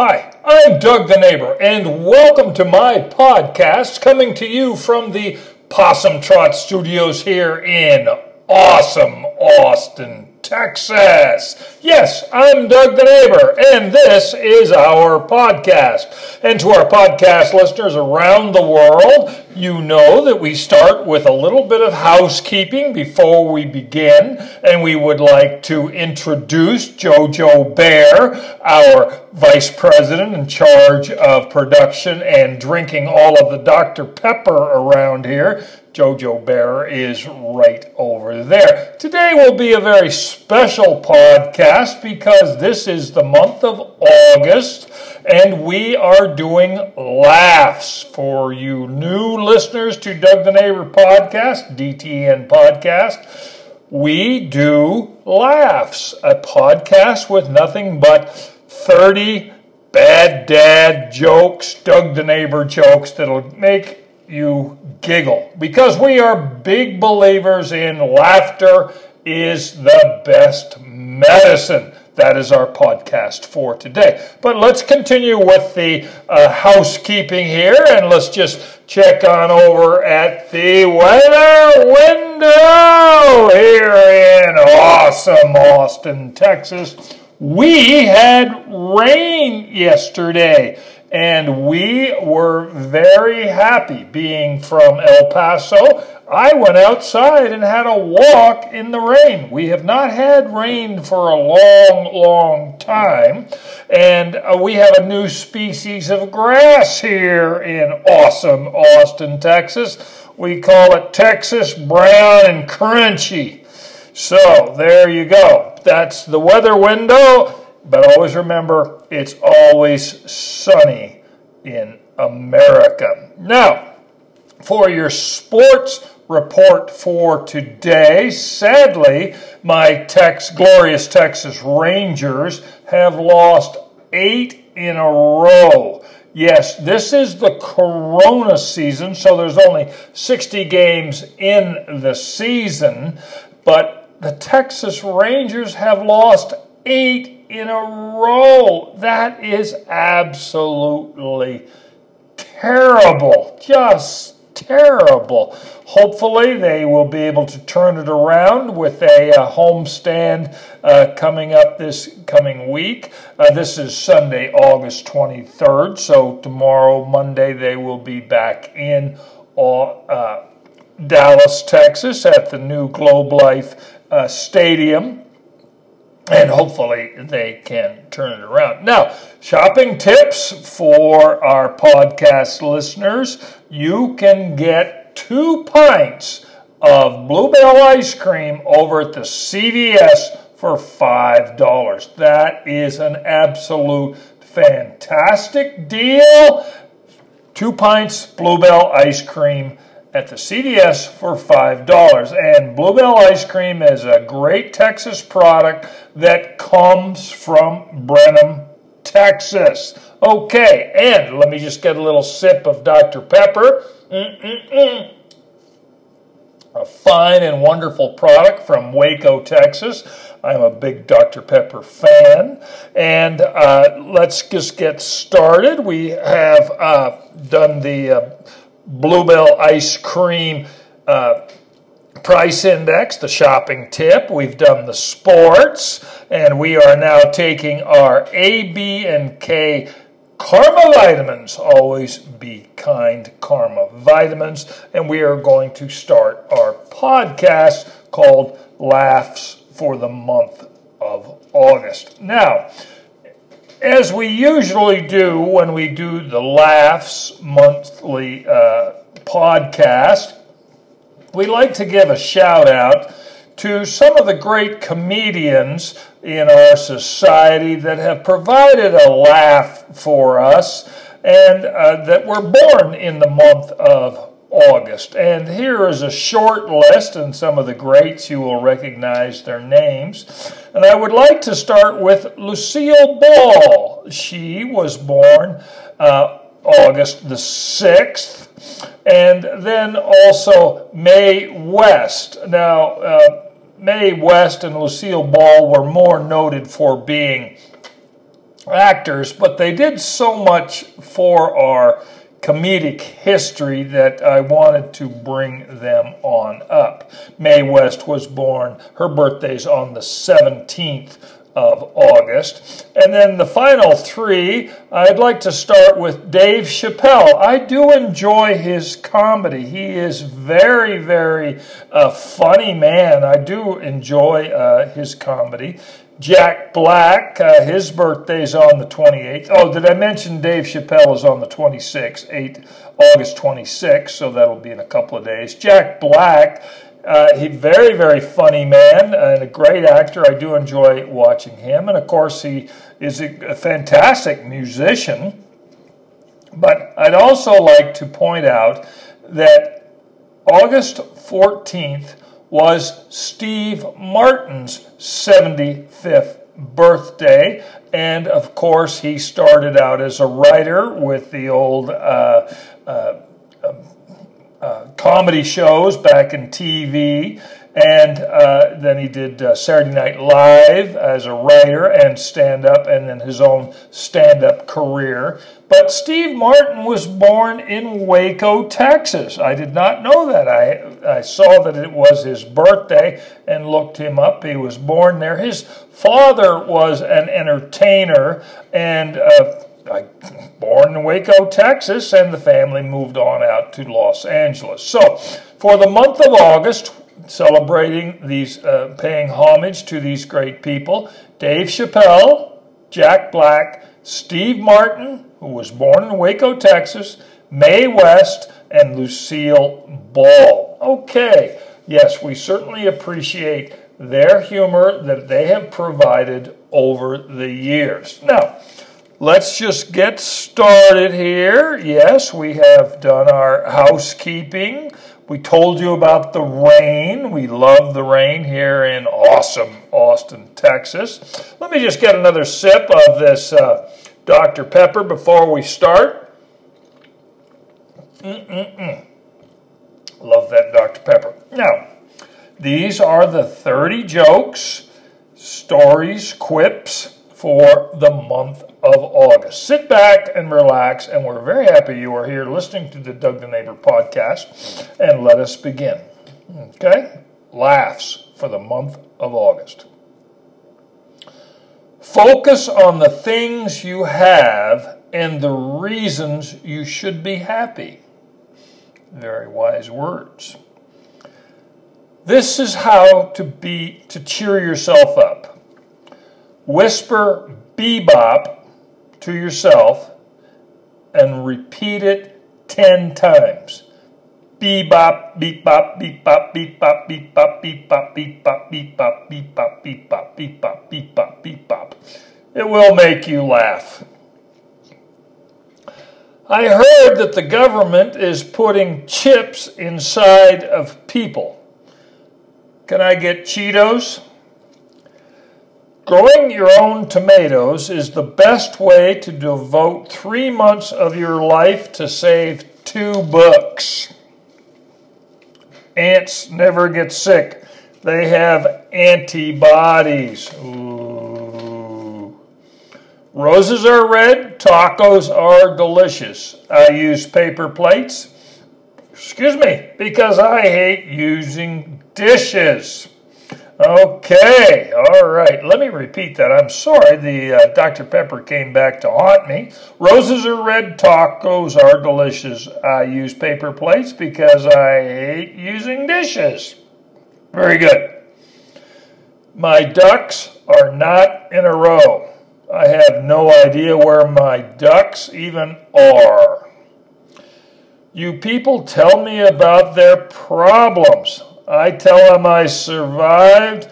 Hi, I'm Doug the Neighbor, and welcome to my podcast coming to you from the Possum Trot Studios here in awesome Austin, Texas. Yes, I'm Doug the Neighbor, and this is our podcast. And to our podcast listeners around the world, you know that we start with a little bit of housekeeping before we begin, and we would like to introduce JoJo Bear, our vice president in charge of production and drinking all of the Dr. Pepper around here. Jojo Bear is right over there. Today will be a very special podcast because this is the month of August and we are doing laughs for you new listeners to Doug the Neighbor podcast, DTN podcast. We do laughs, a podcast with nothing but 30 bad dad jokes, Doug the Neighbor jokes that'll make you giggle because we are big believers in laughter is the best medicine. That is our podcast for today. But let's continue with the uh, housekeeping here and let's just check on over at the weather window here in awesome Austin, Texas. We had rain yesterday and we were very happy being from El Paso. I went outside and had a walk in the rain. We have not had rain for a long, long time, and uh, we have a new species of grass here in awesome Austin, Texas. We call it Texas brown and crunchy. So there you go. That's the weather window. But always remember, it's always sunny in America. Now, for your sports report for today, sadly, my Tex, glorious Texas Rangers have lost eight in a row. Yes, this is the Corona season, so there's only 60 games in the season, but the Texas Rangers have lost eight in a row. That is absolutely terrible. Just terrible. Hopefully, they will be able to turn it around with a, a homestand uh, coming up this coming week. Uh, this is Sunday, August 23rd. So, tomorrow, Monday, they will be back in uh, Dallas, Texas at the new Globe Life uh, Stadium and hopefully they can turn it around. Now, shopping tips for our podcast listeners you can get two pints of Bluebell ice cream over at the CVS for $5. That is an absolute fantastic deal. Two pints Bluebell ice cream at the CVS for $5. And Bluebell ice cream is a great Texas product that comes from Brenham, Texas. Okay, and let me just get a little sip of Dr. Pepper. Mm-mm-mm. A fine and wonderful product from Waco, Texas. I'm a big Dr. Pepper fan. And uh, let's just get started. We have uh, done the uh, Bluebell ice cream uh, price index, the shopping tip. We've done the sports, and we are now taking our A, B, and K Karma vitamins. Always be kind, Karma vitamins. And we are going to start our podcast called Laughs for the month of August. Now, as we usually do when we do the Laughs monthly uh, podcast, we like to give a shout out to some of the great comedians in our society that have provided a laugh for us and uh, that were born in the month of August. And here is a short list, and some of the greats you will recognize their names. And I would like to start with Lucille Ball. She was born uh, August the 6th. And then also Mae West. Now, uh, Mae West and Lucille Ball were more noted for being actors, but they did so much for our comedic history that I wanted to bring them on up. Mae West was born, her birthday's on the 17th of August. And then the final three, I'd like to start with Dave Chappelle. I do enjoy his comedy. He is very, very uh, funny man. I do enjoy uh, his comedy. Jack Black, uh, his birthday's on the 28th. Oh, did I mention Dave Chappelle is on the 26th, 8, August 26th, so that'll be in a couple of days. Jack Black, uh, he very, very funny man and a great actor. I do enjoy watching him. And of course, he is a, a fantastic musician. But I'd also like to point out that August 14th was Steve Martin's 75th birthday. And of course, he started out as a writer with the old uh, uh, uh, comedy shows back in TV. And uh, then he did uh, Saturday Night Live as a writer and stand up, and then his own stand up career. But Steve Martin was born in Waco, Texas. I did not know that. I, I saw that it was his birthday and looked him up. He was born there. His father was an entertainer and uh, born Waco, Texas, and the family moved on out to Los Angeles. So, for the month of August, celebrating these, uh, paying homage to these great people, Dave Chappelle, Jack Black, Steve Martin, who was born in Waco, Texas, Mae West, and Lucille Ball. Okay, yes, we certainly appreciate their humor that they have provided over the years. Now, let's just get started here. Yes, we have done our housekeeping. We told you about the rain. We love the rain here in awesome Austin, Texas. Let me just get another sip of this uh, Dr. Pepper before we start. Mm-mm-mm. Love that Dr. Pepper. Now, these are the 30 jokes, stories, quips for the month of August. Sit back and relax, and we're very happy you are here listening to the Doug the Neighbor podcast. And let us begin. Okay? Laughs for the month of August. Focus on the things you have and the reasons you should be happy. Very wise words. This is how to be to cheer yourself up. Whisper bebop to yourself and repeat it 10 times. Beep bop, beep bop, beep bop, beep bop, beep bop, beep bop, beep bop, beep bop, beep bop, beep bop, beep bop, beep bop, beep bop. It will make you laugh. I heard that the government is putting chips inside of people. Can I get Cheetos? Growing your own tomatoes is the best way to devote three months of your life to save two books. Ants never get sick. They have antibodies. Ooh. Roses are red, tacos are delicious. I use paper plates. Excuse me, because I hate using dishes. Okay, all right. Let me repeat that. I'm sorry, the uh, Dr. Pepper came back to haunt me. Roses are red, tacos are delicious. I use paper plates because I hate using dishes. Very good. My ducks are not in a row. I have no idea where my ducks even are. You people tell me about their problems. I tell them I survived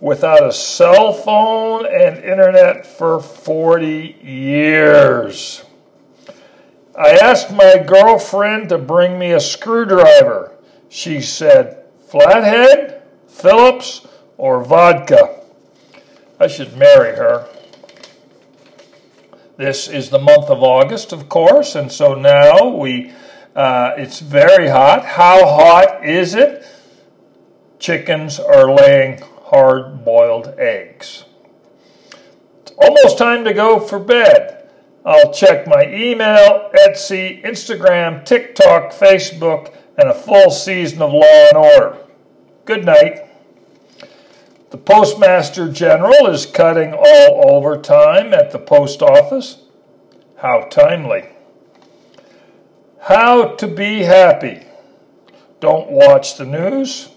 without a cell phone and internet for 40 years. I asked my girlfriend to bring me a screwdriver. She said, Flathead, Phillips, or vodka. I should marry her. This is the month of August, of course, and so now we uh, it's very hot. How hot is it? Chickens are laying hard boiled eggs. It's almost time to go for bed. I'll check my email, Etsy, Instagram, TikTok, Facebook, and a full season of Law and Order. Good night. The Postmaster General is cutting all overtime at the post office. How timely. How to be happy. Don't watch the news.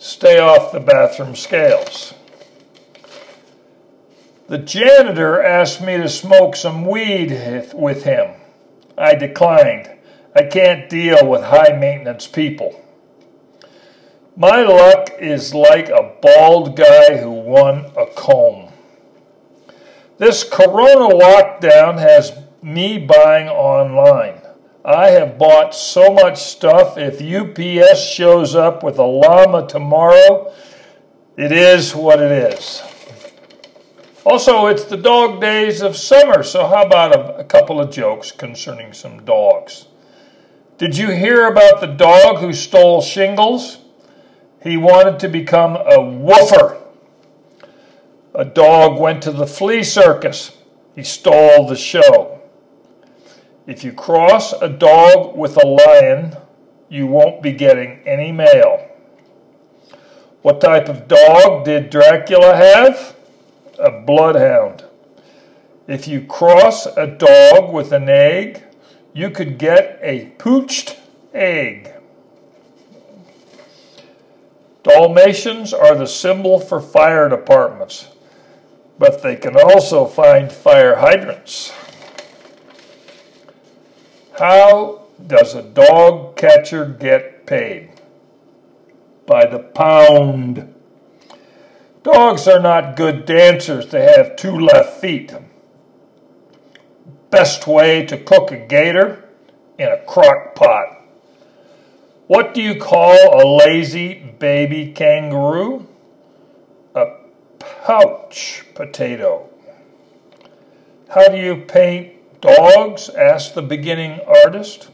Stay off the bathroom scales. The janitor asked me to smoke some weed with him. I declined. I can't deal with high maintenance people. My luck is like a bald guy who won a comb. This corona lockdown has me buying online. I have bought so much stuff. If UPS shows up with a llama tomorrow, it is what it is. Also, it's the dog days of summer, so how about a, a couple of jokes concerning some dogs? Did you hear about the dog who stole shingles? He wanted to become a woofer. A dog went to the flea circus. He stole the show. If you cross a dog with a lion, you won't be getting any mail. What type of dog did Dracula have? A bloodhound. If you cross a dog with an egg, you could get a pooched egg. Dalmatians are the symbol for fire departments, but they can also find fire hydrants. How does a dog catcher get paid? By the pound. Dogs are not good dancers. They have two left feet. Best way to cook a gator in a crock pot. What do you call a lazy baby kangaroo? A pouch potato. How do you paint dogs? asked the beginning artist.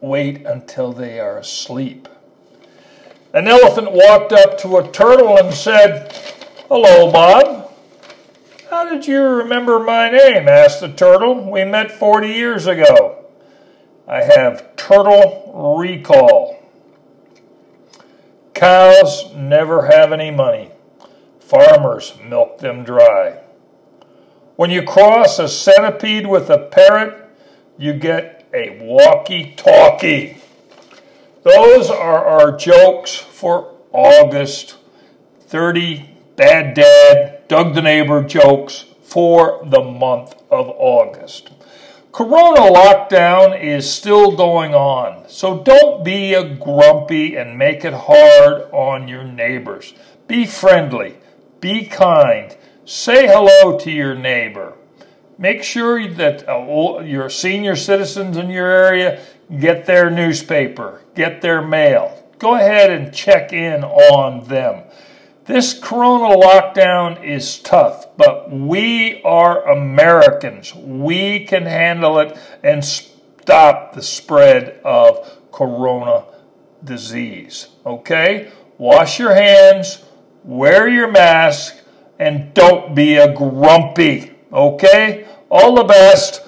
Wait until they are asleep. An elephant walked up to a turtle and said, Hello, Bob. How did you remember my name? asked the turtle. We met 40 years ago. I have turtle recall. Cows never have any money. Farmers milk them dry. When you cross a centipede with a parrot, you get a walkie talkie. Those are our jokes for August 30 Bad Dad, Doug the Neighbor jokes for the month of August. Corona lockdown is still going on, so don't be a grumpy and make it hard on your neighbors. Be friendly, be kind, say hello to your neighbor. Make sure that uh, your senior citizens in your area get their newspaper, get their mail. Go ahead and check in on them. This corona lockdown is tough, but we are Americans. We can handle it and stop the spread of corona disease. Okay? Wash your hands, wear your mask, and don't be a grumpy. Okay? All the best.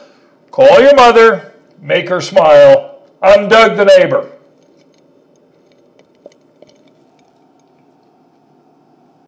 Call your mother, make her smile. I'm Doug the neighbor.